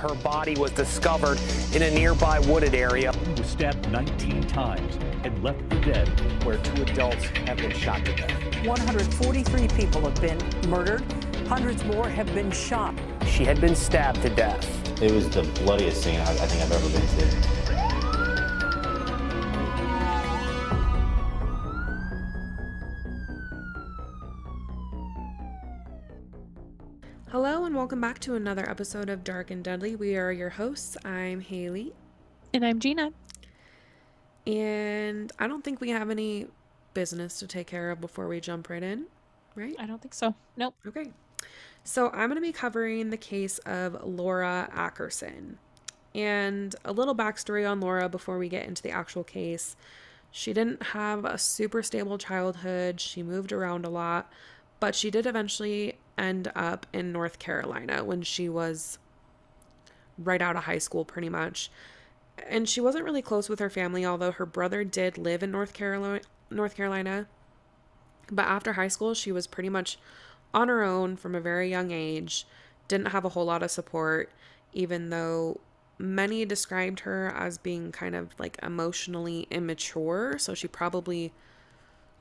Her body was discovered in a nearby wooded area. He was stabbed 19 times and left for dead. Where two adults have been shot to death. 143 people have been murdered. Hundreds more have been shot. She had been stabbed to death. It was the bloodiest thing I, I think I've ever been to. Welcome back to another episode of Dark and Deadly. We are your hosts. I'm Haley. And I'm Gina. And I don't think we have any business to take care of before we jump right in, right? I don't think so. Nope. Okay. So I'm going to be covering the case of Laura Ackerson. And a little backstory on Laura before we get into the actual case. She didn't have a super stable childhood, she moved around a lot, but she did eventually end up in North Carolina when she was right out of high school, pretty much. And she wasn't really close with her family, although her brother did live in North Carolina. North Carolina. But after high school, she was pretty much on her own from a very young age, didn't have a whole lot of support, even though many described her as being kind of like emotionally immature. So she probably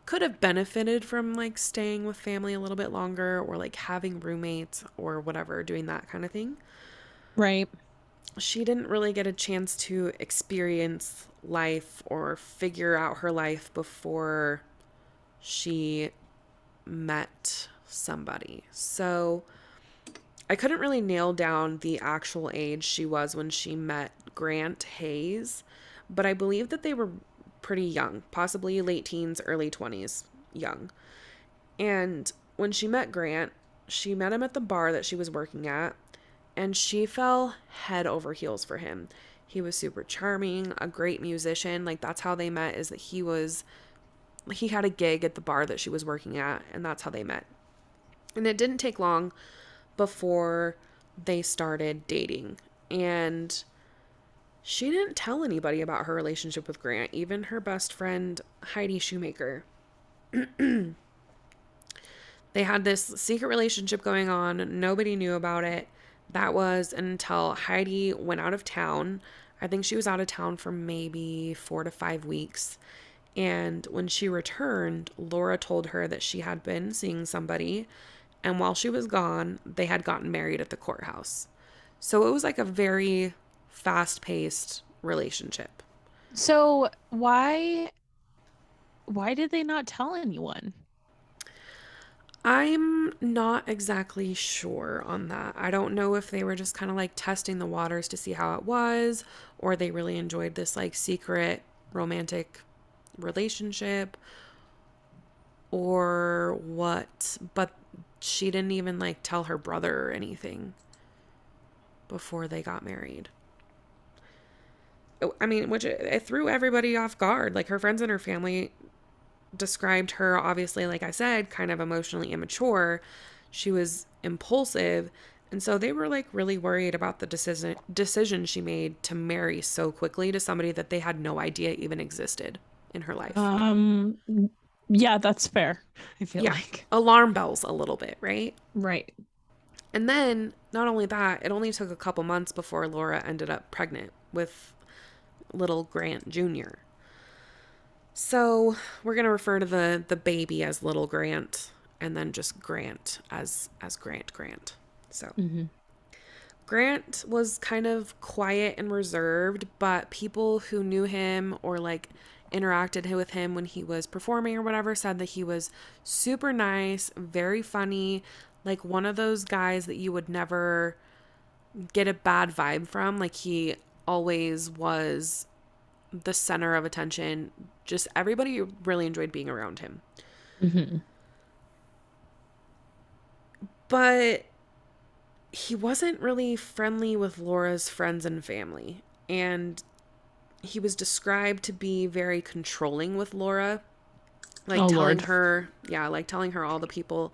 could have benefited from like staying with family a little bit longer or like having roommates or whatever, doing that kind of thing. Right. She didn't really get a chance to experience life or figure out her life before she met somebody. So I couldn't really nail down the actual age she was when she met Grant Hayes, but I believe that they were pretty young, possibly late teens, early 20s, young. And when she met Grant, she met him at the bar that she was working at, and she fell head over heels for him. He was super charming, a great musician. Like, that's how they met, is that he was, he had a gig at the bar that she was working at, and that's how they met. And it didn't take long before they started dating. And she didn't tell anybody about her relationship with Grant, even her best friend, Heidi Shoemaker. they had this secret relationship going on. Nobody knew about it. That was until Heidi went out of town. I think she was out of town for maybe four to five weeks. And when she returned, Laura told her that she had been seeing somebody. And while she was gone, they had gotten married at the courthouse. So it was like a very fast paced relationship. So why why did they not tell anyone? I'm not exactly sure on that. I don't know if they were just kind of like testing the waters to see how it was or they really enjoyed this like secret romantic relationship or what, but she didn't even like tell her brother or anything before they got married. I mean, which it threw everybody off guard. Like her friends and her family described her, obviously, like I said, kind of emotionally immature. She was impulsive. And so they were like really worried about the decision decision she made to marry so quickly to somebody that they had no idea even existed in her life. Um yeah, that's fair. I feel yeah. like alarm bells a little bit, right? Right. And then not only that, it only took a couple months before Laura ended up pregnant with little Grant Jr. So we're gonna refer to the the baby as little Grant, and then just Grant as as Grant Grant. So mm-hmm. Grant was kind of quiet and reserved, but people who knew him or like interacted with him when he was performing or whatever said that he was super nice, very funny, like one of those guys that you would never get a bad vibe from. Like he always was the center of attention. Just everybody really enjoyed being around him. Mm-hmm. But he wasn't really friendly with Laura's friends and family. And he was described to be very controlling with Laura. Like oh, telling Lord. her, yeah, like telling her all the people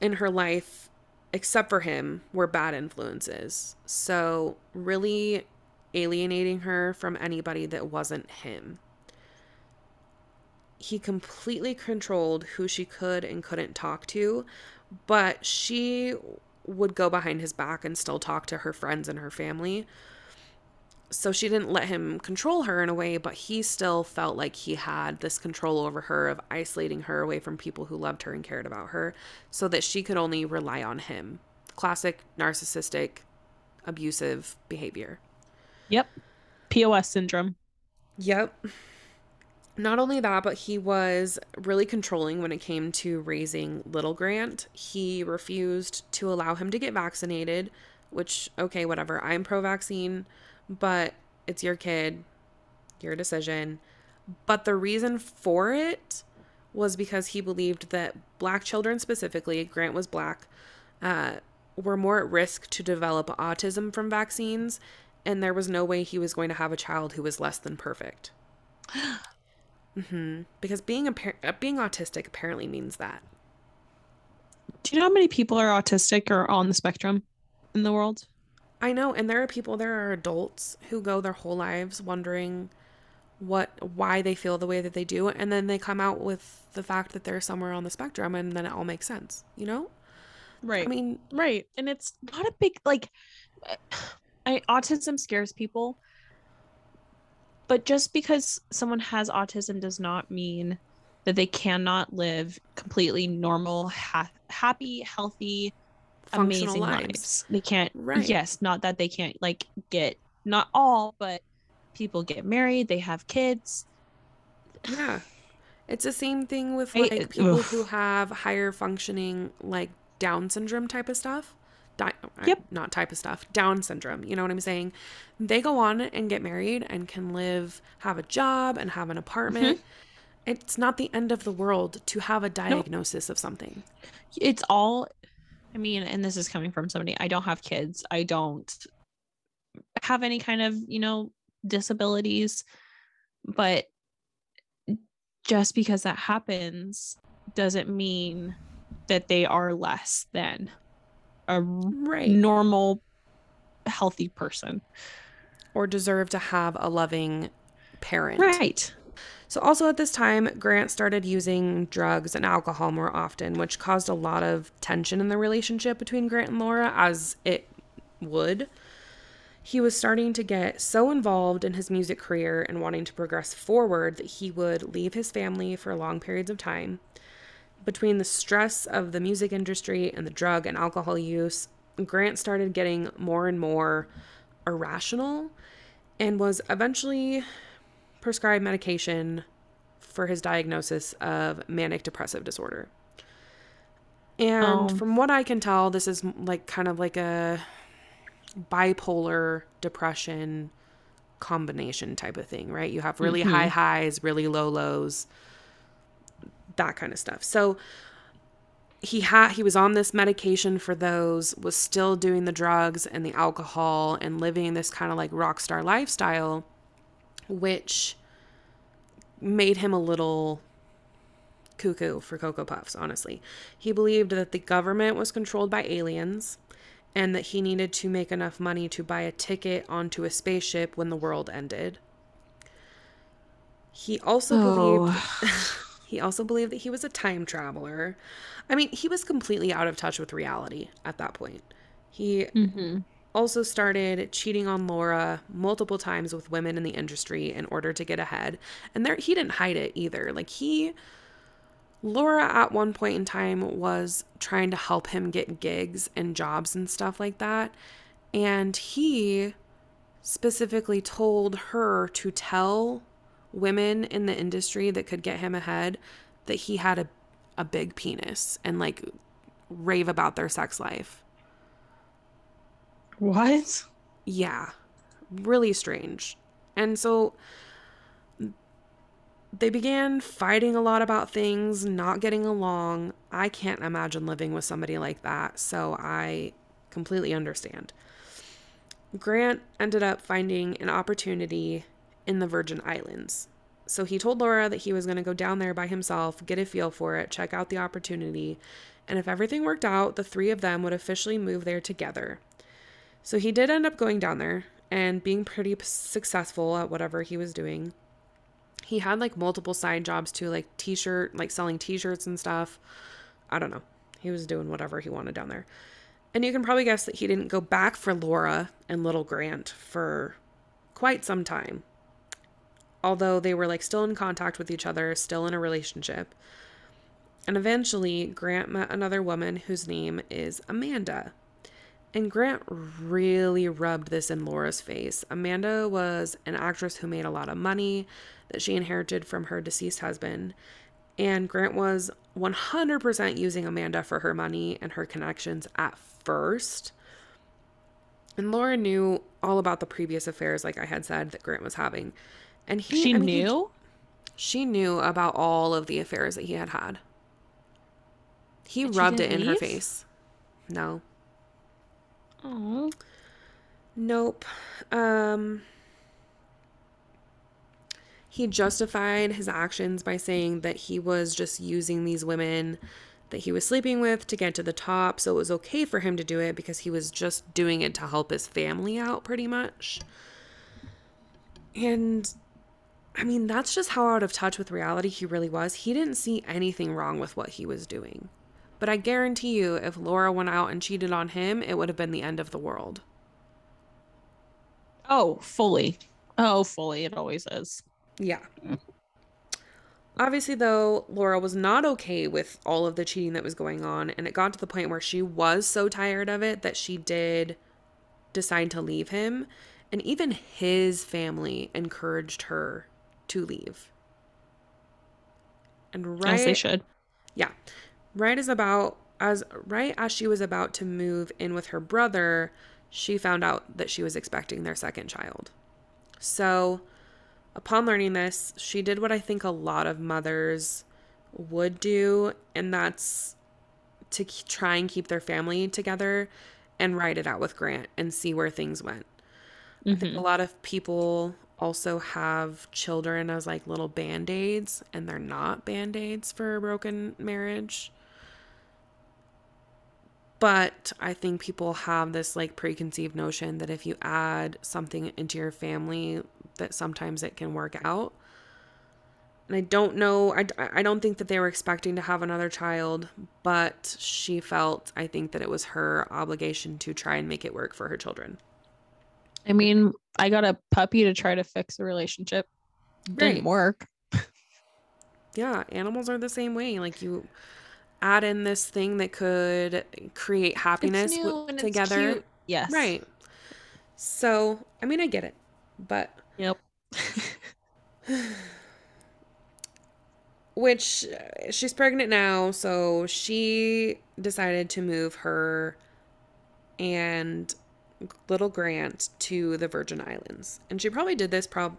in her life except for him, were bad influences. So, really alienating her from anybody that wasn't him. He completely controlled who she could and couldn't talk to, but she would go behind his back and still talk to her friends and her family. So she didn't let him control her in a way, but he still felt like he had this control over her of isolating her away from people who loved her and cared about her so that she could only rely on him. Classic narcissistic, abusive behavior. Yep. POS syndrome. Yep. Not only that, but he was really controlling when it came to raising little Grant. He refused to allow him to get vaccinated, which, okay, whatever. I'm pro vaccine, but it's your kid, your decision. But the reason for it was because he believed that black children, specifically, Grant was black, uh, were more at risk to develop autism from vaccines, and there was no way he was going to have a child who was less than perfect. hmm Because being a par- uh, being autistic apparently means that. Do you know how many people are autistic or on the spectrum in the world? I know, and there are people, there are adults who go their whole lives wondering what, why they feel the way that they do, and then they come out with the fact that they're somewhere on the spectrum, and then it all makes sense, you know? Right. I mean, right. And it's not a big like I autism scares people. But just because someone has autism does not mean that they cannot live completely normal, ha- happy, healthy, Functional amazing lives. lives. They can't Right. yes, not that they can't like get not all, but people get married, they have kids. yeah. It's the same thing with I- like people ugh. who have higher functioning, like Down syndrome type of stuff. Di- uh, Yep. Not type of stuff. Down syndrome. You know what I'm saying? They go on and get married and can live, have a job, and have an apartment. It's not the end of the world to have a diagnosis of something. it's all i mean and this is coming from somebody i don't have kids i don't have any kind of you know disabilities but just because that happens doesn't mean that they are less than a Right. normal healthy person Or deserve to have a loving parent. right So, also at this time, Grant started using drugs and alcohol more often, which caused a lot of tension in the relationship between Grant and Laura, as it would. He was starting to get so involved in his music career and wanting to progress forward that he would leave his family for long periods of time. Between the stress of the music industry and the drug and alcohol use, Grant started getting more and more irrational and was eventually prescribed medication for his diagnosis of manic depressive disorder. And Oh. from what I can tell, this is like kind of like a bipolar depression combination type of thing, right? You have really mm-hmm. high highs, really low lows, that kind of stuff. So he had he was on this medication for those, was still doing the drugs and the alcohol and living this kind of like rock star lifestyle which made him a little cuckoo for Cocoa Puffs, honestly. He believed that the government was controlled by aliens and that he needed to make enough money to buy a ticket onto a spaceship when the world ended. He also believed he also believed that he was a time traveler. I mean, he was completely out of touch with reality at that point. He mm-hmm. Also started cheating on Laura multiple times with women in the industry in order to get ahead. And there he didn't hide it either. Like he Laura at one point in time was trying to help him get gigs and jobs and stuff like that. And he specifically told her to tell women in the industry that could get him ahead that he had a, a big penis and like rave about their sex life. What Yeah, really strange. And so they began fighting a lot about things, not getting along. I can't imagine living with somebody like that, so I completely understand. Grant ended up finding an opportunity in the Virgin Islands. So he told Laura that he was going to go down there by himself, get a feel for it, check out the opportunity, and if everything worked out, the three of them would officially move there together. So he did end up going down there and being pretty successful at whatever he was doing. He had like multiple side jobs too, like t shirt, like selling t shirts and stuff. I don't know. He was doing whatever he wanted down there. And you can probably guess that he didn't go back for Laura and little Grant for quite some time. Although they were like still in contact with each other, still in a relationship. And eventually, Grant met another woman whose name is Amanda. And Grant really rubbed this in Laura's face. Amanda was an actress who made a lot of money that she inherited from her deceased husband. And Grant was 100% using Amanda for her money and her connections at first. And Laura knew all about the previous affairs, like I had said, that Grant was having. And he, She I mean, he- knew. she knew about all of the affairs that he had had. He And rubbed it in her face. No. Oh. Nope. Um he justified his actions by saying that he was just using these women that he was sleeping with to get to the top, so it was okay for him to do it because he was just doing it to help his family out pretty much. And I mean, that's just how out of touch with reality he really was. He didn't see anything wrong with what he was doing. But I guarantee you, if Laura went out and cheated on him, it would have been the end of the world. Oh, fully. Oh, fully. It always is. Yeah. Obviously, though, Laura was not okay with all of the cheating that was going on, and it got to the point where she was so tired of it that she did decide to leave him, and even his family encouraged her to leave. And right As they should. yeah. Right as about as right as she was about to move in with her brother, she found out that she was expecting their second child. So, upon learning this, she did what I think a lot of mothers would do, and that's to try and keep their family together and ride it out with Grant and see where things went. I think a mm-hmm. lot of people also have children as like little band aids, and they're not band aids for a broken marriage. But I think people have this like preconceived notion that if you add something into your family, that sometimes it can work out. And I don't know, I, I don't think that they were expecting to have another child, but she felt, I think, that it was her obligation to try and make it work for her children. I mean, I got a puppy to try to fix a relationship. Didn't work. Yeah, animals are the same way. Like you add in this thing that could create happiness w- new and it's together. Yes. Right. So, I mean, I get it, but Yep. which uh, she's pregnant now, so she decided to move her and little Grant to the Virgin Islands. And she probably did this prob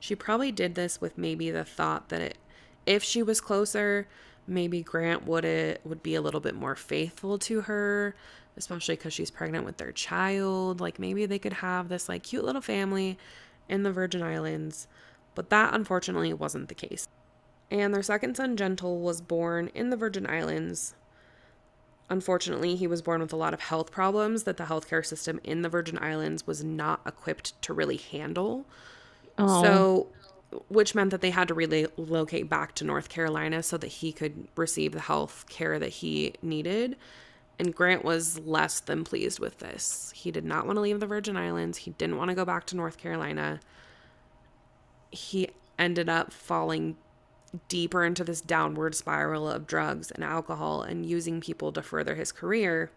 she probably did this with maybe the thought that it, if she was closer, maybe Grant would it would be a little bit more faithful to her, especially cuz she's pregnant with their child. Like maybe they could have this like cute little family in the Virgin Islands. But that unfortunately wasn't the case. And their second son, Gentle, was born in the Virgin Islands. Unfortunately, he was born with a lot of health problems that the healthcare system in the Virgin Islands was not equipped to really handle. Oh. So, which meant that they had to relocate back to North Carolina so that he could receive the health care that he needed. And Grant was less than pleased with this. He did not want to leave the Virgin Islands. He didn't want to go back to North Carolina. He ended up falling deeper into this downward spiral of drugs and alcohol and using people to further his career.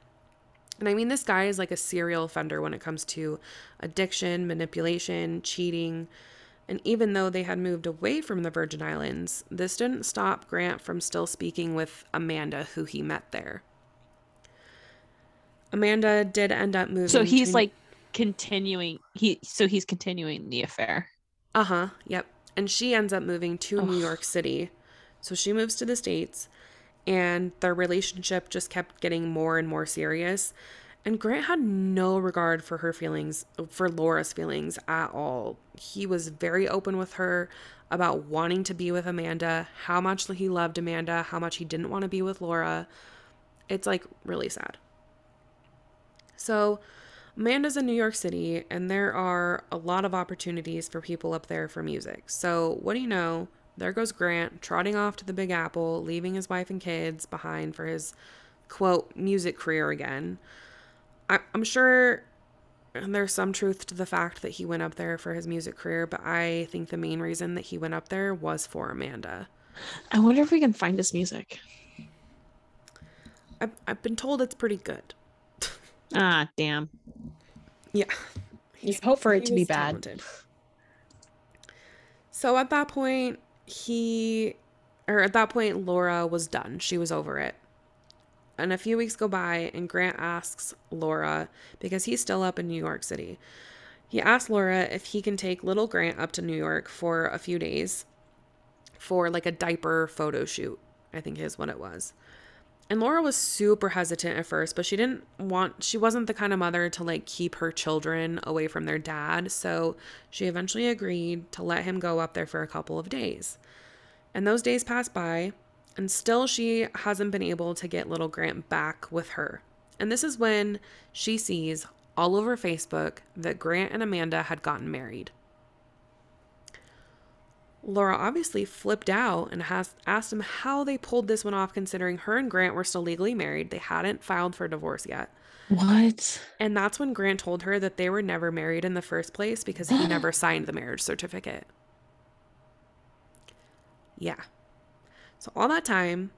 And I mean, this guy is like a serial offender when it comes to addiction, manipulation, cheating. And even though they had moved away from the Virgin Islands, this didn't stop Grant from still speaking with Amanda, who he met there. Amanda did end up moving. so he's to- like continuing he so he's continuing the affair. Uh huh. Yep. And she ends up moving to New York City. So she moves to the States, and their relationship just kept getting more and more serious. And Grant had no regard for her feelings, for Laura's feelings at all. He was very open with her about wanting to be with Amanda, how much he loved Amanda, how much he didn't want to be with Laura. It's like really sad. So, Amanda's in New York City, and there are a lot of opportunities for people up there for music. So, what do you know? There goes Grant trotting off to the Big Apple, leaving his wife and kids behind for his quote music career again. I, I'm sure there's some truth to the fact that he went up there for his music career, but I think the main reason that he went up there was for Amanda. I wonder if we can find his music. I've, I've been told it's pretty good. Ah, damn. Yeah. You hope for it to be was bad. talented. So at that point, he, or at that point, Laura was done. She was over it. And a few weeks go by, and Grant asks Laura, because he's still up in New York City, he asks Laura if he can take little Grant up to New York for a few days for like a diaper photo shoot, I think is what it was. And Laura was super hesitant at first, but she didn't want, she wasn't the kind of mother to like keep her children away from their dad. So she eventually agreed to let him go up there for a couple of days. And those days passed by, and still she hasn't been able to get little Grant back with her. And this is when she sees all over Facebook that Grant and Amanda had gotten married. Laura obviously flipped out and has asked him how they pulled this one off considering her and Grant were still legally married. They hadn't filed for divorce yet. What? And that's when Grant told her that they were never married in the first place because he never signed the marriage certificate. Yeah. So all that time,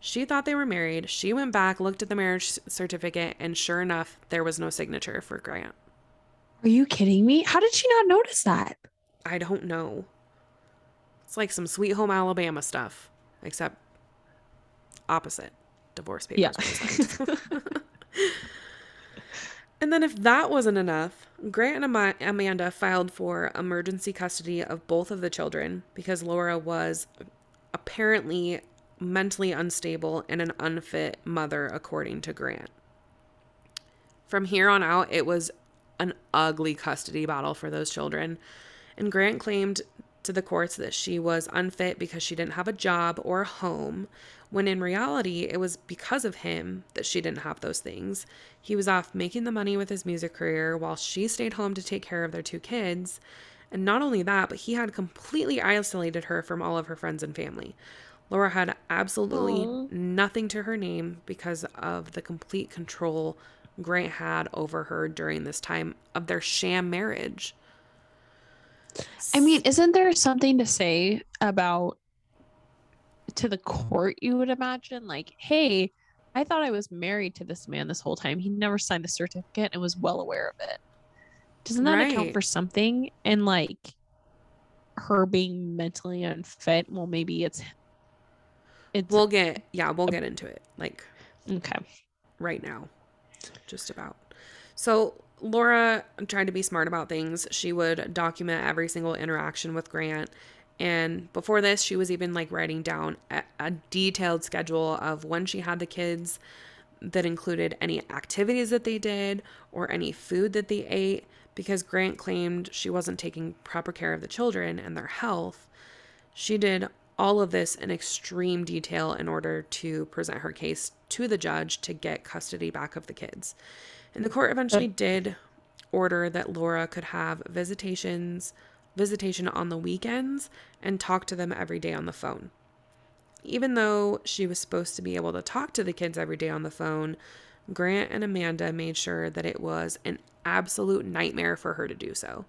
she thought they were married. She went back, looked at the marriage certificate, and sure enough, there was no signature for Grant. Are you kidding me? How did she not notice that? I don't know. It's like some Sweet Home Alabama stuff, except opposite. Divorce papers. Yeah. and then, if that wasn't enough, Grant and Ama- Amanda filed for emergency custody of both of the children because Laura was apparently mentally unstable and an unfit mother, according to Grant. From here on out, it was an ugly custody battle for those children. And Grant claimed to the courts that she was unfit because she didn't have a job or a home, when in reality, it was because of him that she didn't have those things. He was off making the money with his music career while she stayed home to take care of their two kids. And not only that, but he had completely isolated her from all of her friends and family. Laura had absolutely Aw. nothing to her name because of the complete control Grant had over her during this time of their sham marriage. I mean, isn't there something to say about to the court, you would imagine? Like, hey, I thought I was married to this man this whole time. He never signed the certificate and was well aware of it. Doesn't that account for something? And like her being mentally unfit, well, maybe it's it's We'll get, yeah, we'll get into it like okay. right now, just about. So, Laura tried to be smart about things. She would document every single interaction with Grant. And before this, she was even like writing down a, a detailed schedule of when she had the kids that included any activities that they did or any food that they ate because Grant claimed she wasn't taking proper care of the children and their health. She did all of this in extreme detail in order to present her case to the judge to get custody back of the kids. And the court eventually did order that Laura could have visitations, visitation on the weekends and talk to them every day on the phone. Even though she was supposed to be able to talk to the kids every day on the phone, Grant and Amanda made sure that it was an absolute nightmare for her to do so.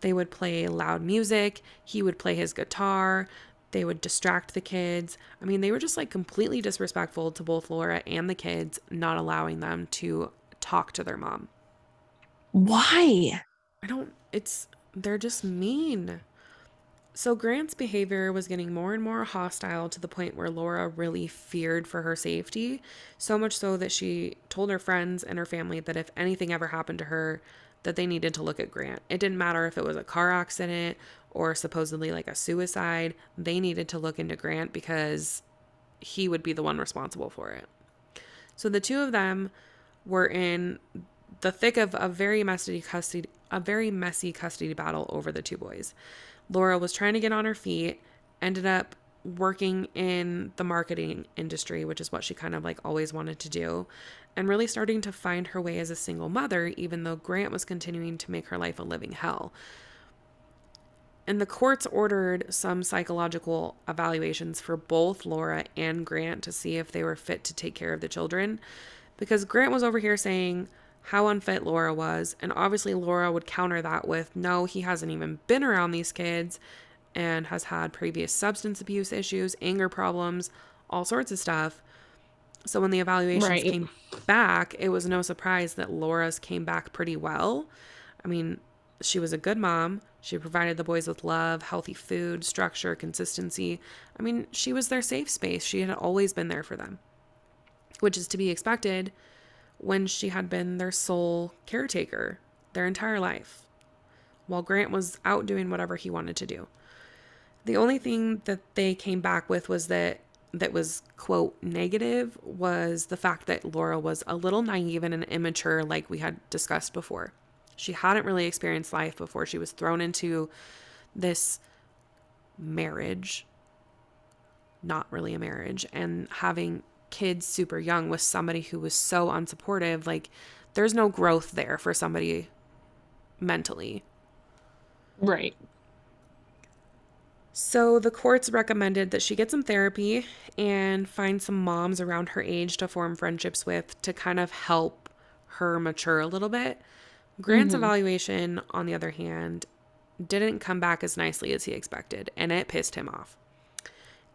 They would play loud music, he would play his guitar, they would distract the kids. I mean, they were just like completely disrespectful to both Laura and the kids, not allowing them to talk to their mom. Why? I don't, it's, they're just mean. So Grant's behavior was getting more and more hostile to the point where Laura really feared for her safety, so much so that she told her friends and her family that if anything ever happened to her, that they needed to look at Grant. It didn't matter if it was a car accident or supposedly like a suicide, they needed to look into Grant because he would be the one responsible for it. So the two of them were in the thick of a very messy custody a very messy custody battle over the two boys. Laura was trying to get on her feet, ended up working in the marketing industry, which is what she kind of like always wanted to do, and really starting to find her way as a single mother, even though Grant was continuing to make her life a living hell. And the courts ordered some psychological evaluations for both Laura and Grant to see if they were fit to take care of the children. Because Grant was over here saying how unfit Laura was. And obviously, Laura would counter that with no, he hasn't even been around these kids and has had previous substance abuse issues, anger problems, all sorts of stuff. So when the evaluations Right. came back, it was no surprise that Laura's came back pretty well. I mean, she was a good mom. She provided the boys with love, healthy food, structure, consistency. I mean, she was their safe space. She had always been there for them, which is to be expected when she had been their sole caretaker their entire life, while Grant was out doing whatever he wanted to do. The only thing that they came back with was that that was quote negative was the fact that Laura was a little naive and immature like we had discussed before. She hadn't really experienced life before she was thrown into this marriage. Not really a marriage and having kids super young with somebody who was so unsupportive like there's no growth there for somebody mentally. Right. So the courts recommended that she get some therapy and find some moms around her age to form friendships with to kind of help her mature a little bit. Grant's mm-hmm. evaluation, on the other hand, didn't come back as nicely as he expected, and it pissed him off.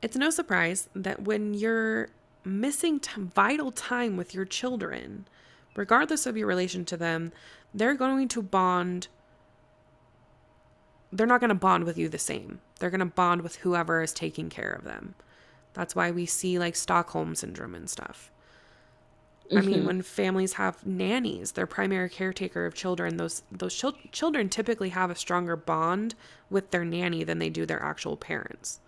It's no surprise that when you're missing t- vital time with your children, regardless of your relation to them, they're going to bond they're not going to bond with you the same. They're going to bond with whoever is taking care of them. That's why we see like Stockholm syndrome and stuff. I mean, mm-hmm. when families have nannies, their primary caretaker of children, those those chil- children typically have a stronger bond with their nanny than they do their actual parents.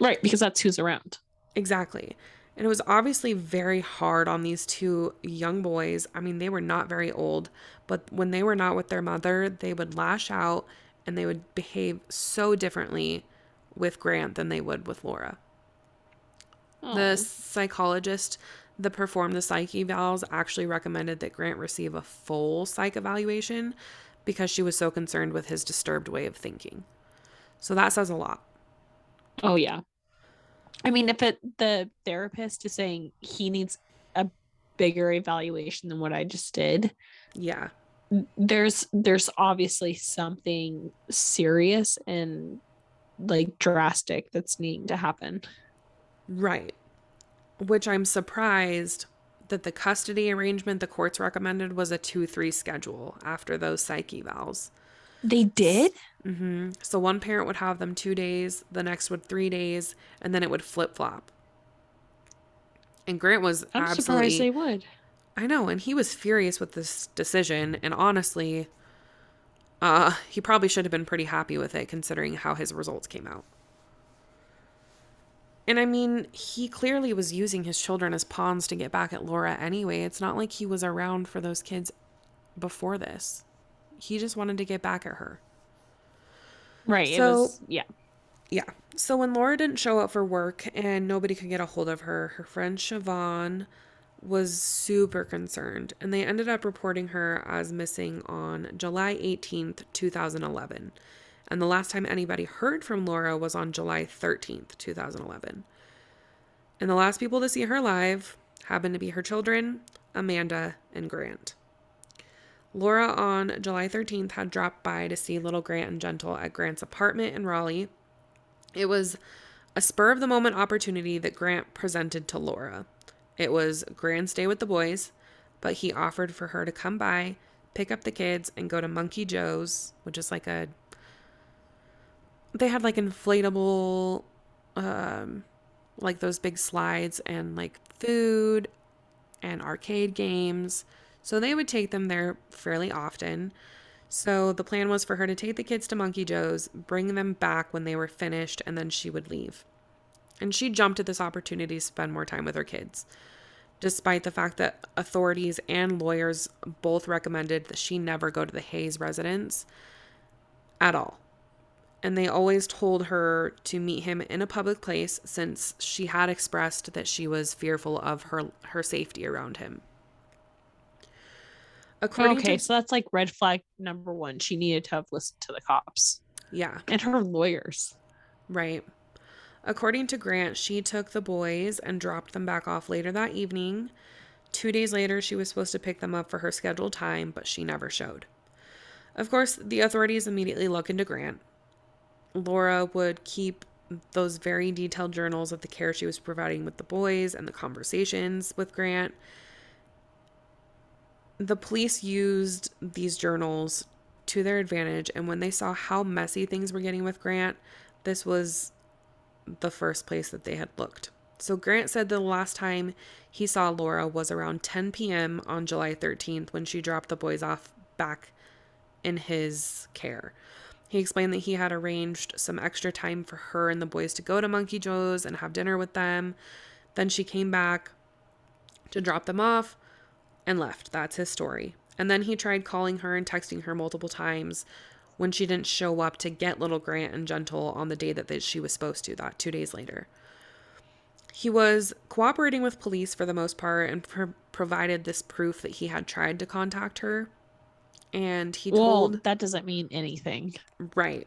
Right, because that's who's around. Exactly. And it was obviously very hard on these two young boys. I mean, they were not very old, but when they were not with their mother, they would lash out and they would behave so differently with Grant than they would with Laura. The psychologist that performed the psych evals actually recommended that Grant receive a full psych evaluation because she was so concerned with his disturbed way of thinking. So that says a lot. Oh yeah. I mean, if it the therapist is saying he needs a bigger evaluation than what I just did, Yeah. there's there's obviously something serious and like drastic that's needing to happen. Right. Which I'm surprised that the custody arrangement the courts recommended was a 2 3 schedule after those psyche evals. They did? Hmm So one parent would have them two days, the next would three days, and then it would flip flop. And Grant was I'm absolutely. surprised they would. I know, and he was furious with this decision. And honestly, uh, he probably should have been pretty happy with it considering how his results came out. And I mean, he clearly was using his children as pawns to get back at Laura anyway. It's not like he was around for those kids before this. He just wanted to get back at her. Right. it So- was yeah. Yeah. So when Laura didn't show up for work and nobody could get a hold of her, her friend Siobhan was super concerned and they ended up reporting her as missing on July 18th, 2011. And the last time anybody heard from Laura was on July 13th, 2011. And the last people to see her live happened to be her children, Amanda and Grant. Laura on July 13th had dropped by to see little Grant and Gentle at Grant's apartment in Raleigh. It was a spur of the moment opportunity that Grant presented to Laura. It was Grant's day with the boys, but he offered for her to come by, pick up the kids, and go to Monkey Joe's, which is like a. They had like inflatable, um, like those big slides and like food and arcade games. So they would take them there fairly often. So the plan was for her to take the kids to Monkey Joe's, bring them back when they were finished, and then she would leave. And she jumped at this opportunity to spend more time with her kids, despite the fact that authorities and lawyers both recommended that she never go to the Hayes residence at all. And they always told her to meet him in a public place since she had expressed that she was fearful of her her safety around him. According Okay, to so that's like red flag number one. She needed to have listened to the cops. Yeah. And her lawyers. Right. According to Grant, she took the boys and dropped them back off later that evening. Two days later, she was supposed to pick them up for her scheduled time, but she never showed. Of course, the authorities immediately look into Grant. Laura would keep those very detailed journals of the care she was providing with the boys and the conversations with Grant. The police used these journals to their advantage, and when they saw how messy things were getting with Grant, this was the first place that they had looked. So Grant said the last time he saw Laura was around 10 p.m. on July 13th when she dropped the boys off back in his care. He explained that he had arranged some extra time for her and the boys to go to Monkey Joe's and have dinner with them. Then she came back to drop them off and left. That's his story. And then he tried calling her and texting her multiple times when she didn't show up to get little Grant and Gentle on the day that she was supposed to, that two days later. He was cooperating with police for the most part and pro- provided this proof that he had tried to contact her. And he Well, told that doesn't mean anything. Right.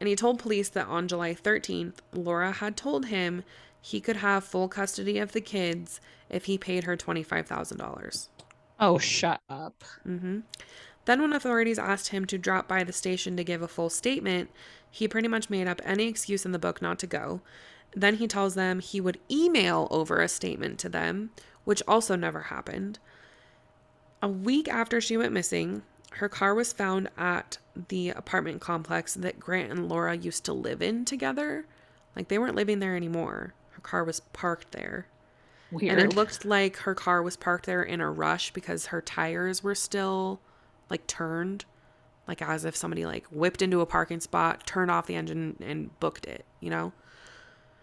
And he told police that on July 13th, Laura had told him he could have full custody of the kids if he paid her $25,000. Oh, shut up. Mm-hmm. Then, when authorities asked him to drop by the station to give a full statement, he pretty much made up any excuse in the book not to go. Then he tells them he would email over a statement to them, which also never happened. A week after she went missing, her car was found at the apartment complex that Grant and Laura used to live in together. Like they weren't living there anymore. Her car was parked there. Weird. And it looked like her car was parked there in a rush because her tires were still like turned, like as if somebody like whipped into a parking spot, turned off the engine and booked it, you know?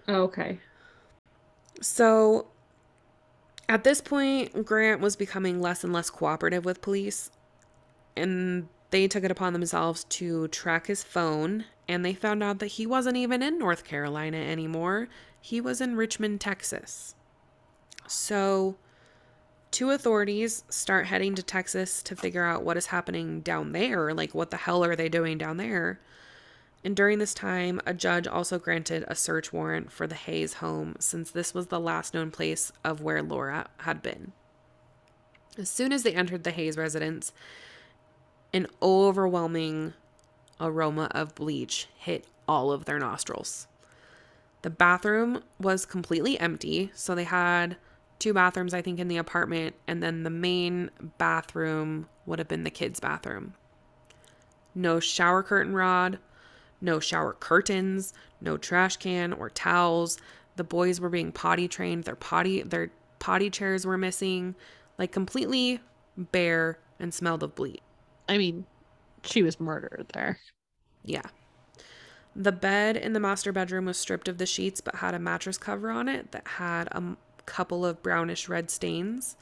Oh, okay. So at this point, Grant was becoming less and less cooperative with police, and they took it upon themselves to track his phone, and they found out that he wasn't even in North Carolina anymore. He was in Richmond, Texas. So, two authorities start heading to Texas to figure out what is happening down there. Like, what the hell are they doing down there? And during this time, a judge also granted a search warrant for the Hayes home since this was the last known place of where Laura had been. As soon as they entered the Hayes residence, an overwhelming aroma of bleach hit all of their nostrils. The bathroom was completely empty, so they had two bathrooms, I think, in the apartment, and then the main bathroom would have been the kids' bathroom. No shower curtain rod, no shower curtains, no trash can or towels. The boys were being potty trained. Their potty their potty chairs were missing, like completely bare and smelled of bleach. I mean, she was murdered there. Yeah. The bed in the master bedroom was stripped of the sheets but had a mattress cover on it that had a couple of brownish red stains.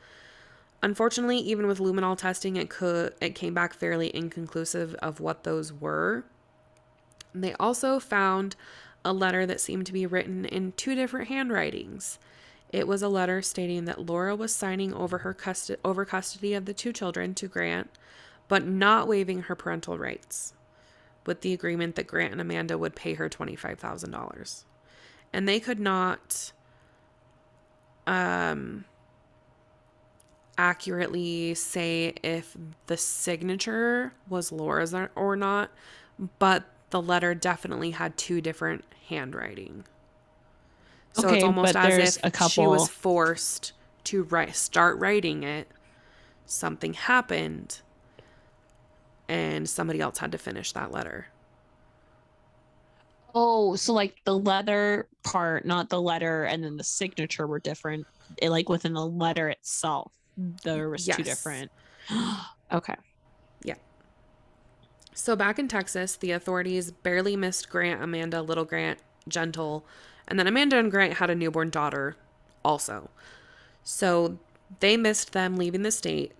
Unfortunately, even with luminol testing, it could it came back fairly inconclusive of what those were. They also found a letter that seemed to be written in two different handwritings. It was a letter stating that Laura was signing over her cust- over custody of the two children to Grant, but not waiving her parental rights, with the agreement that Grant and Amanda would pay her $25,000. And they could not um accurately say if the signature was Laura's or- not, but the letter definitely had two different handwriting. So Okay, it's almost as if a she was forced to write, start writing it. Something happened, and somebody else had to finish that letter. Oh, so like the letter part, not the letter, and then the signature were different. It, like within the letter itself, there was two different. okay. Yeah. So back in Texas, the authorities barely missed Grant, Amanda, Little Grant, Gentle, and then Amanda and Grant had a newborn daughter also. So they missed them leaving the state.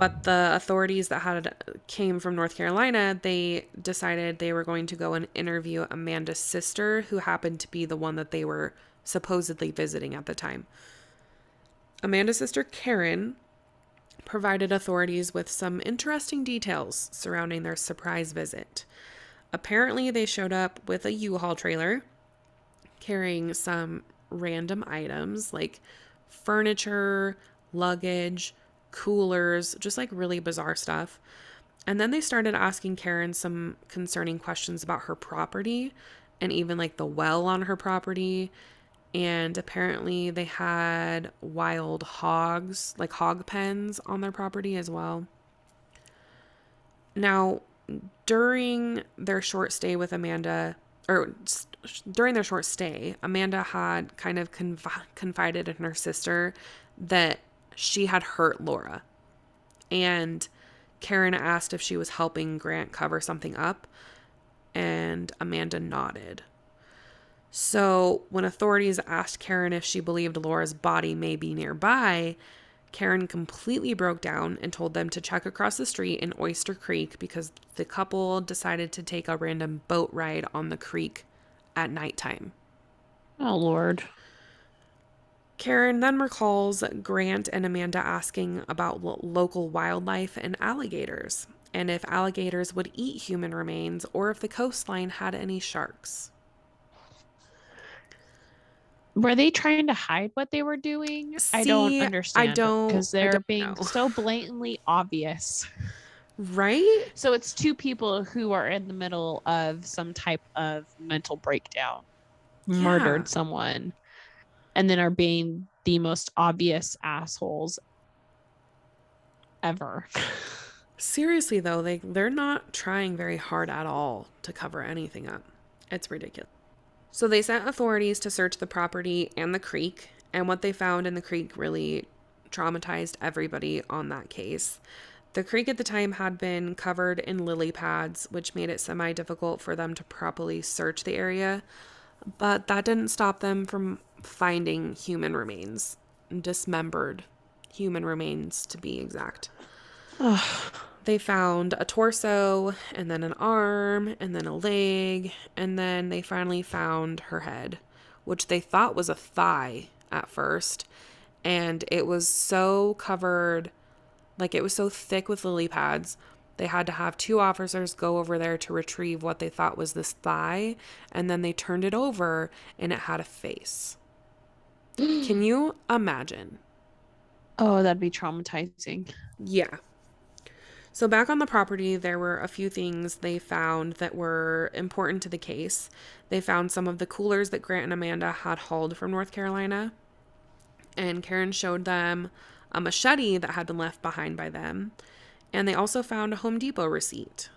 But the authorities that had came from North Carolina, they decided they were going to go and interview Amanda's sister, who happened to be the one that they were supposedly visiting at the time. Amanda's sister Karen provided authorities with some interesting details surrounding their surprise visit. Apparently, they showed up with a U Haul trailer carrying some random items like furniture, luggage, coolers, just like really bizarre stuff. And then they started asking Karen some concerning questions about her property and even like the well on her property. And apparently, they had wild hogs, like hog pens on their property as well. Now, during their short stay with Amanda, or during their short stay, Amanda had kind of conf- confided in her sister that she had hurt Laura. And Karen asked if she was helping Grant cover something up, and Amanda nodded. So, when authorities asked Karen if she believed Laura's body may be nearby, Karen completely broke down and told them to check across the street in Oyster Creek because the couple decided to take a random boat ride on the creek at nighttime. Oh Lord. Karen then recalls Grant and Amanda asking about lo- local wildlife and alligators, and if alligators would eat human remains or if the coastline had any sharks. Were they trying to hide what they were doing? I don't understand. I don't- because they're don't being know. so blatantly obvious. Right? So it's two people who are in the middle of some type of mental breakdown, Yeah. murdered someone, and then are being the most obvious assholes ever. Seriously though, they they're not trying very hard at all to cover anything up. It's ridiculous. So they sent authorities to search the property and the creek, and what they found in the creek really traumatized everybody on that case. The creek at the time had been covered in lily pads, which made it semi difficult for them to properly search the area, but that didn't stop them from finding human remains, dismembered human remains to be exact. They found a torso and then an arm and then a leg and then they finally found her head, which they thought was a thigh at first. And it was so covered, like it was so thick with lily pads. They had to have two officers go over there to retrieve what they thought was this thigh. And then they turned it over and it had a face. Can you imagine? oh, that'd be traumatizing. Yeah. So, back on the property, there were a few things they found that were important to the case. They found some of the coolers that Grant and Amanda had hauled from North Carolina, and Karen showed them um, a machete that had been left behind by them. And they also found a Home Depot receipt.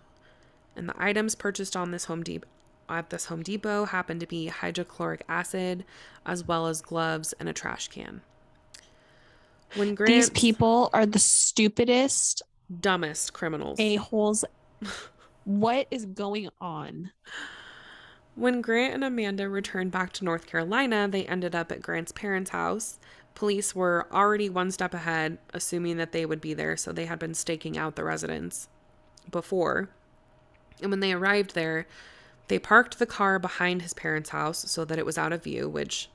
And the items purchased on this Home Depot at this Home Depot happened to be hydrochloric acid, as well as gloves and a trash can. When Grant These people are the stupidest dumbest criminals. a-holes. what is going on? When Grant and Amanda returned back to North Carolina, they ended up at Grant's parents' house. Police were already one step ahead, assuming that they would be there, so they had been staking out the residence before. And when they arrived there, they parked the car behind his parents' house so that it was out of view, which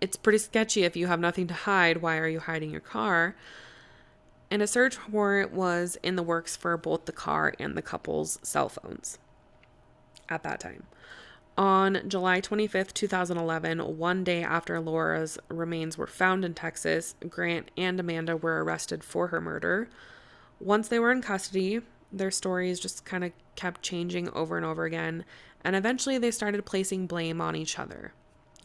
it's pretty sketchy if you have nothing to hide. Why are you hiding your car? And a search warrant was in the works for both the car and the couple's cell phones at that time. On July 25th, 2011, one day after Laura's remains were found in Texas, Grant and Amanda were arrested for her murder. Once they were in custody, their stories just kind of kept changing over and over again, and eventually they started placing blame on each other.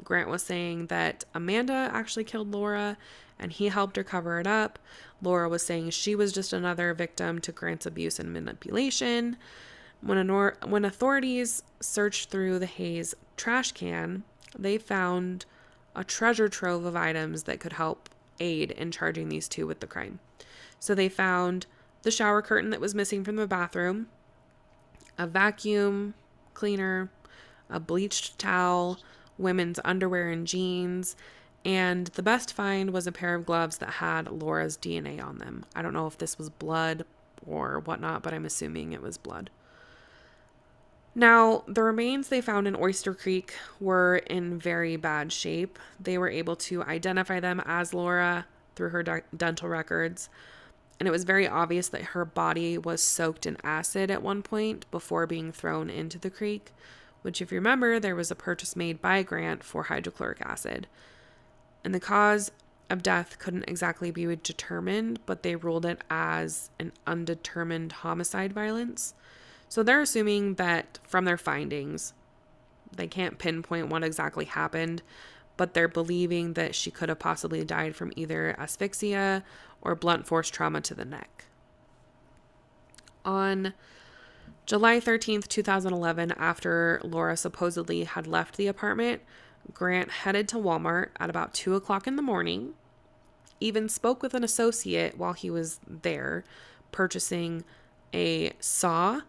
Grant was saying that Amanda actually killed Laura and he helped her cover it up. Laura was saying she was just another victim to Grant's abuse and manipulation. When, anor- when authorities searched through the Hayes trash can, they found a treasure trove of items that could help aid in charging these two with the crime. So they found the shower curtain that was missing from the bathroom, a vacuum cleaner, a bleached towel, women's underwear and jeans, and the best find was a pair of gloves that had Laura's DNA on them. I don't know if this was blood or whatnot, but I'm assuming it was blood. Now, the remains they found in Oyster Creek were in very bad shape. They were able to identify them as Laura through her de- dental records. And it was very obvious that her body was soaked in acid at one point before being thrown into the creek, which, if you remember, there was a purchase made by Grant for hydrochloric acid. And the cause of death couldn't exactly be determined, but they ruled it as an undetermined homicide violence. So they're assuming that from their findings, they can't pinpoint what exactly happened, but they're believing that she could have possibly died from either asphyxia or blunt force trauma to the neck. On July 13th, 2011, after Laura supposedly had left the apartment, Grant headed to Walmart at about 2 o'clock in the morning, even spoke with an associate while he was there, purchasing a saw,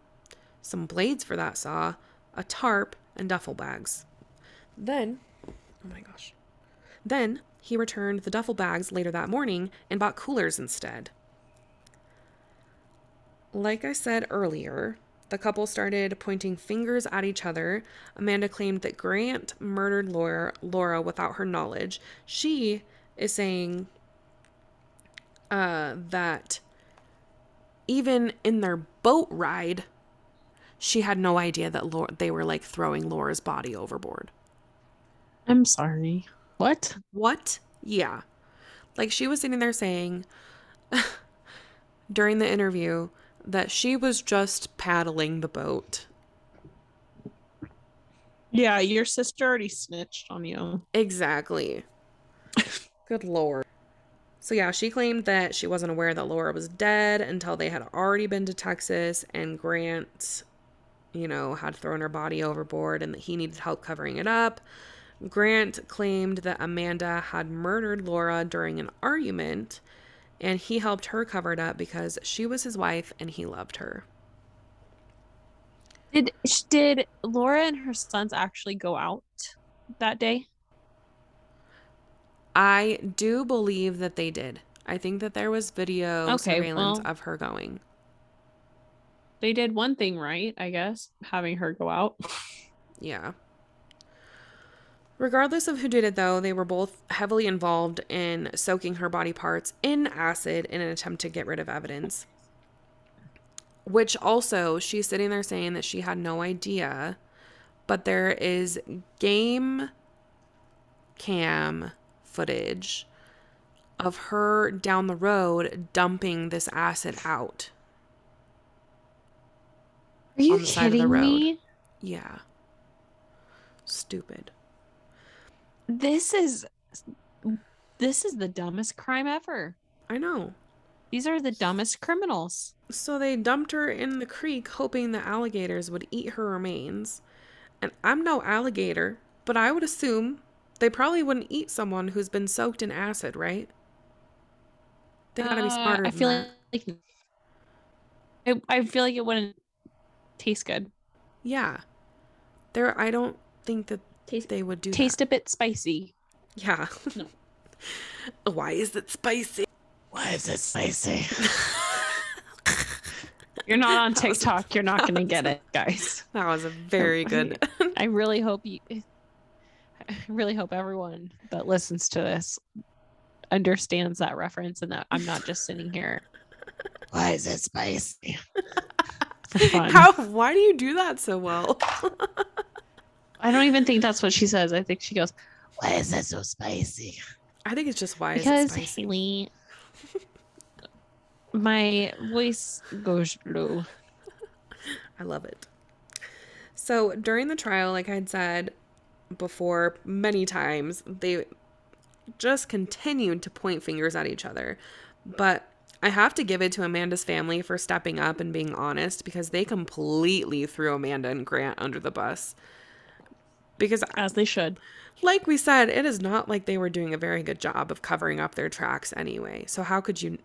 some blades for that saw, a tarp, and duffel bags. Then, oh my gosh. Then he returned the duffel bags later that morning and bought coolers instead. Like I said earlier, the couple started pointing fingers at each other. Amanda claimed that Grant murdered Laura, Laura without her knowledge. She is saying uh, that even in their boat ride, she had no idea that Laura, they were like throwing Laura's body overboard. I'm sorry. What? What? Yeah. Like she was sitting there saying during the interview that she was just paddling the boat. Yeah, your sister already snitched on you. Exactly. Good lord. So, yeah, she claimed that she wasn't aware that Laura was dead until they had already been to Texas and Grant, you know, had thrown her body overboard and that he needed help covering it up. Grant claimed that Amanda had murdered Laura during an argument and he helped her cover it up because she was his wife and he loved her. Did did Laura and her sons actually go out that day? I do believe that they did. I think that there was video Okay, surveillance well- of her going. They did one thing right, I guess, having her go out. Yeah. Regardless of who did it, though, they were both heavily involved in soaking her body parts in acid in an attempt to get rid of evidence. Which also, she's sitting there saying that she had no idea, but there is game cam footage of her down the road dumping this acid out. Are you On the side of the kidding road. me? Yeah. Stupid. This is this is the dumbest crime ever. I know. These are the dumbest criminals. So they dumped her in the creek, hoping the alligators would eat her remains. And I'm no alligator, but I would assume they probably wouldn't eat someone who's been soaked in acid, right? They gotta be smarter. Uh, smarter I than feel that. like it, I feel like it wouldn't taste good. Yeah. There, I don't think that Taste they would do taste a bit spicy. Yeah. No. Why is it spicy? Why is it spicy? You're not on TikTok. You're not gonna get it, guys. That was a very good. I really hope you. I really hope everyone that listens to this understands that reference and that I'm not just sitting here. Why is it spicy? How? Why do you do that so well? I don't even think that's what she says. I think she goes, "Why is that so spicy?" I think it's just why is it Because spicy? Haley, my voice goes low. I love it. So during the trial, like I'd said before many times, they just continued to point fingers at each other. But I have to give it to Amanda's family for stepping up and being honest because they completely threw Amanda and Grant under the bus. Because, as they should. like we said, it is not like they were doing a very good job of covering up their tracks anyway. So how could you,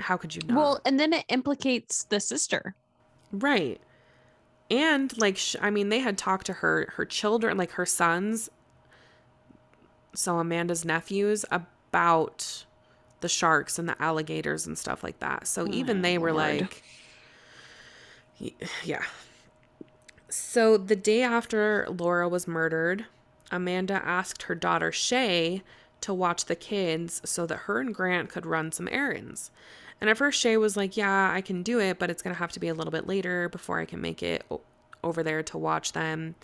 how could you not? Well, and then it implicates the sister. Right. And like sh- I mean they had talked to her her children like her sons so Amanda's nephews about the sharks and the alligators and stuff like that. So even they were lord. like yeah. So the day after Laura was murdered, Amanda asked her daughter Shay to watch the kids so that her and Grant could run some errands. And at first, Shay was like, Yeah, I can do it, but it's going to have to be a little bit later before I can make it over there to watch them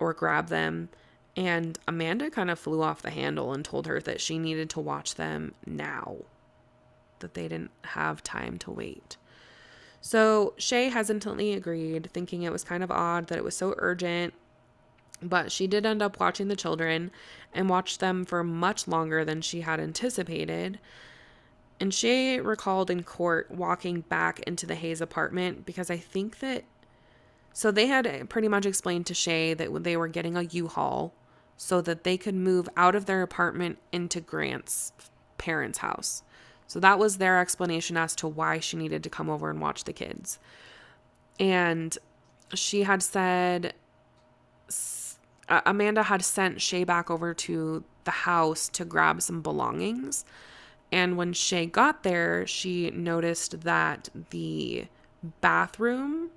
or grab them. And Amanda kind of flew off the handle and told her that she needed to watch them now, that they didn't have time to wait. So Shay hesitantly agreed, thinking it was kind of odd that it was so urgent. But she did end up watching the children and watched them for much longer than she had anticipated. And Shay recalled in court walking back into the Hayes apartment because I think that. So they had pretty much explained to Shay that they were getting a U Haul so that they could move out of their apartment into Grant's parents' house. So that was their explanation as to why she needed to come over and watch the kids. And she had said Amanda had sent Shay back over to the house to grab some belongings. And when Shay got there, she noticed that the bathroom,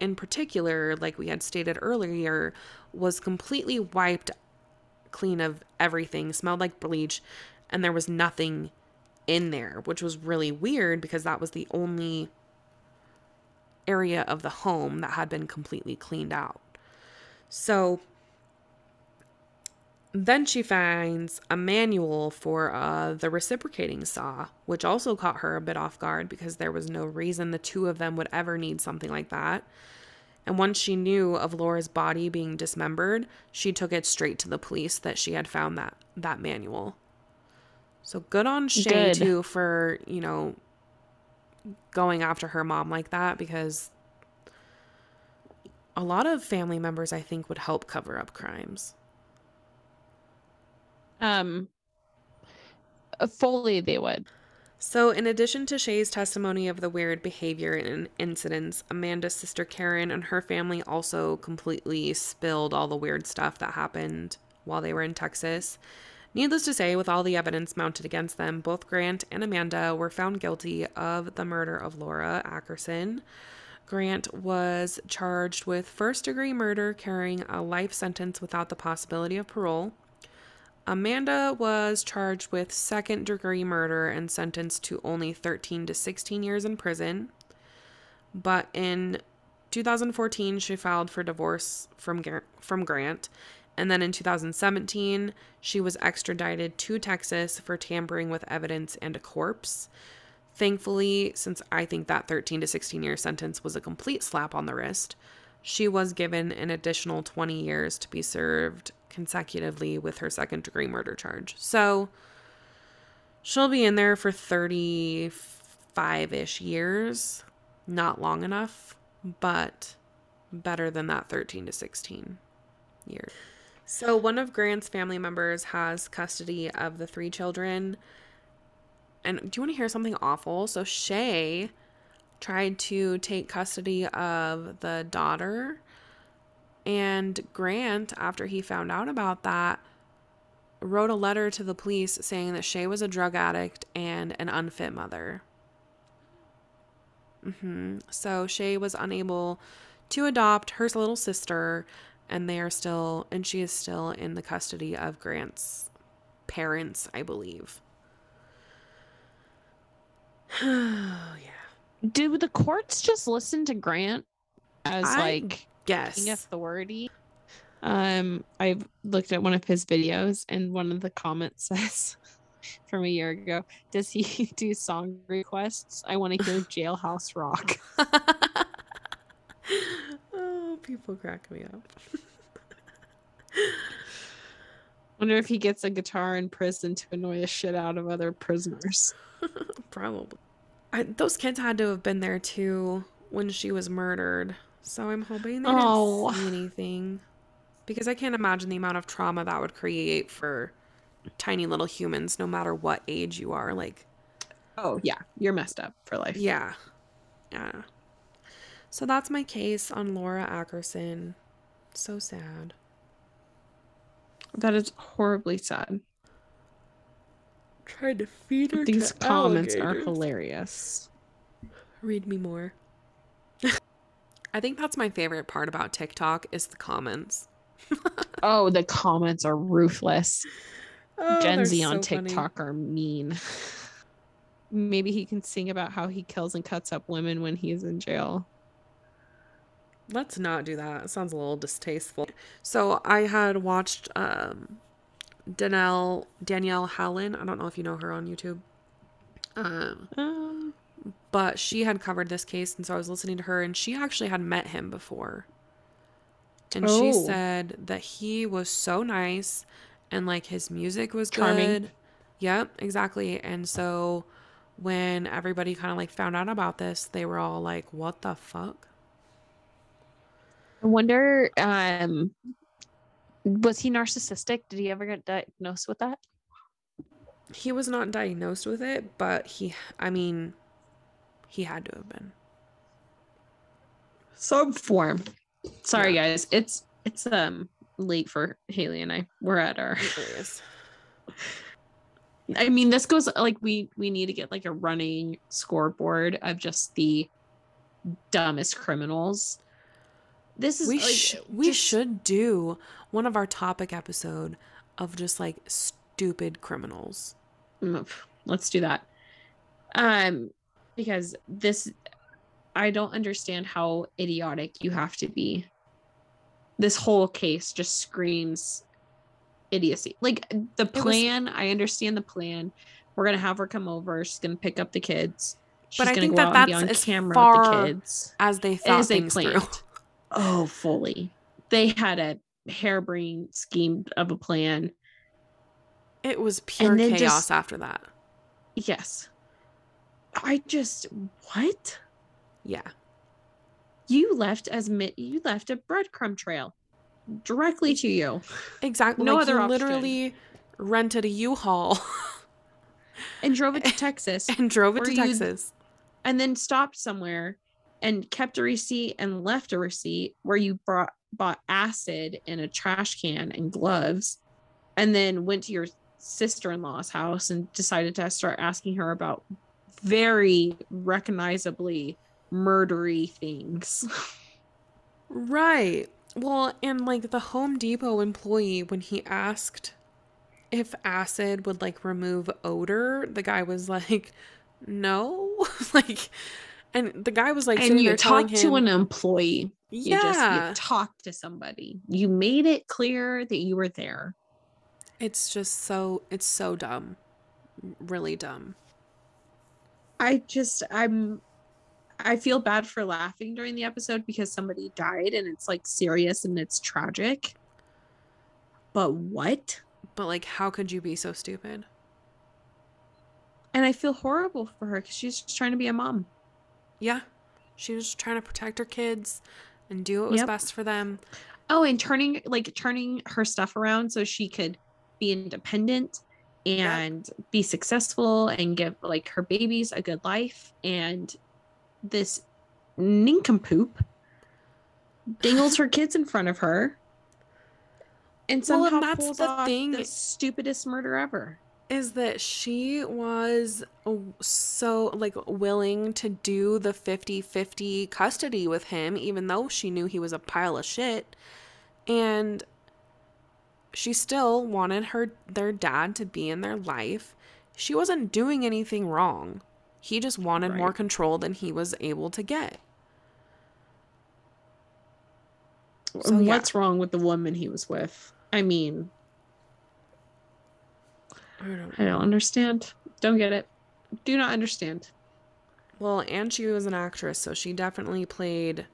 in particular, like we had stated earlier, was completely wiped clean of everything, smelled like bleach, and there was nothing in there, which was really weird because that was the only area of the home that had been completely cleaned out. So then she finds a manual for uh, the reciprocating saw, which also caught her a bit off guard because there was no reason the two of them would ever need something like that. And once she knew of Laura's body being dismembered, she took it straight to the police that she had found that that manual. So good on Shay Good. too for, you know, going after her mom like that because a lot of family members I think would help cover up crimes. Um, uh, fully they would. So, in addition to Shay's testimony of the weird behavior and incidents, Amanda's sister Karen and her family also completely spilled all the weird stuff that happened while they were in Texas. Needless to say, with all the evidence mounted against them, both Grant and Amanda were found guilty of the murder of Laura Ackerson. Grant was charged with first degree murder, carrying a life sentence without the possibility of parole. Amanda was charged with second degree murder and sentenced to only 13 to 16 years in prison. But in 2014, she filed for divorce from, from Grant. And then in 2017, she was extradited to Texas for tampering with evidence and a corpse. Thankfully, since I think that 13 to 16 year sentence was a complete slap on the wrist, she was given an additional 20 years to be served consecutively with her second degree murder charge. So she'll be in there for 35 ish years. Not long enough, but better than that 13 to 16 years. So one of Grant's family members has custody of the three children. And do you want to hear something awful? So Shay tried to take custody of the daughter. And Grant, after he found out about that, wrote a letter to the police saying that Shay was a drug addict and an unfit mother. hmm So Shay was unable to adopt her little sister, and they are still, and she is still in the custody of Grant's parents, I believe. oh, yeah. Do the courts just listen to Grant as I like king authority? Um, I've looked at one of his videos, and one of the comments says from a year ago, "Does he do song requests? I want to hear Jailhouse Rock." People crack me up. Wonder if he gets a guitar in prison to annoy the shit out of other prisoners. Probably. I, those kids had to have been there too when she was murdered. So I'm hoping they didn't Oh. see anything. Because I can't imagine the amount of trauma that would create for tiny little humans, no matter what age you are. Like, Oh yeah, you're messed up for life. yeah. Yeah. So that's my case on Laura Ackerson. So sad. That is horribly sad. Tried to feed her These comments are hilarious. Read me more. I think that's my favorite part about TikTok is the comments. Oh, the comments are ruthless. Oh, Gen Z on so funny. TikTok are mean. maybe he can sing about how he kills and cuts up women when he's in jail. Let's not do that. It sounds a little distasteful. So I had watched um Danielle Danielle Hallan. I don't know if you know her on YouTube. Um Um, but she had covered this case and so I was listening to her and she actually had met him before. And she Oh. said that he was so nice and like his music was Charming. good. Yep, exactly. And so when everybody kind of like found out about this, they were all like, "What the fuck?" I wonder, um, was he narcissistic? Did he ever get diagnosed with that? He was not diagnosed with it, but he I mean, he had to have been. Some form. Sorry, guys. It's it's um late for Haley and I. We're at our. It really is. I mean, this goes like we we need to get like a running scoreboard of just the dumbest criminals. This is we like, sh- we just- should do one of our topic episode of just like stupid criminals. Mm, Let's do that. Um, because this, I don't understand how idiotic you have to be. This whole case just screams idiocy. Like the was- plan, I understand the plan. We're gonna have her come over. She's gonna pick up the kids. She's But I think that out and be that's as camera with far the kids. As they thought As they things through. Oh, fully. They had a harebrained scheme of a plan. It was pure chaos just- after that. Yes. I just what? Yeah. you left as mi- you left a breadcrumb trail directly to you Exactly. No like other you option. literally rented a U-Haul and drove it to Texas and drove it to Texas. and then stopped somewhere and kept a receipt and left a receipt where you brought bought acid in a trash can and gloves and then went to your sister-in-law's house and decided to start asking her about very recognizably murdery things Right. Well, and like the Home Depot employee, when he asked if acid would like remove odor, the guy was like, no. like, and the guy was like, and you there telling talk to an employee. You just yeah, you talk to somebody. You made it clear that you were there. It's just so, it's so dumb. Really dumb. i just i'm i feel bad for laughing during the episode because somebody died and it's like serious and it's tragic. But what? But like, how could you be so stupid? and i feel horrible for her because she's just trying to be a mom Yeah. She was trying to protect her kids and do what was Yep. best for them. oh and turning like turning her stuff around so she could be independent and be successful and give like her babies a good life and this nincompoop dangles her kids in front of her and Well, and somehow that's pulls the off thing- the stupidest murder ever is that she was so like willing to do the 50-50 custody with him even though she knew he was a pile of shit. And she still wanted her their dad to be in their life. She wasn't doing anything wrong. He just wanted more control than he was able to get. So, And yeah. what's wrong with the woman he was with? I mean I don't i don't understand don't get it do not understand Well, and she was an actress, so she definitely played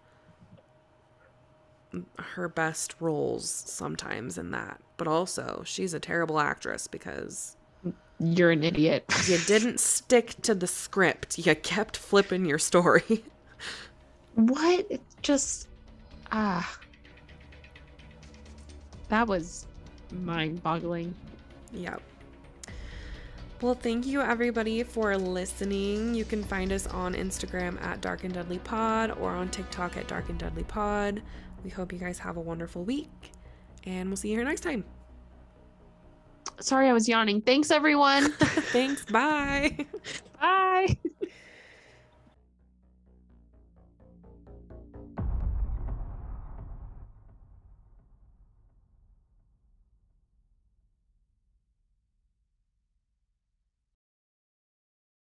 her best roles sometimes in that. But also, she's a terrible actress because you're an idiot you didn't stick to the script. You kept flipping your story. what it just ah that was mind-boggling yep. Well, thank you everybody for listening. You can find us on Instagram at Dark and Deadly Pod or on TikTok at Dark and Deadly Pod. We hope you guys have a wonderful week, and we'll see you here next time. sorry i was yawning thanks everyone Thanks. Bye. bye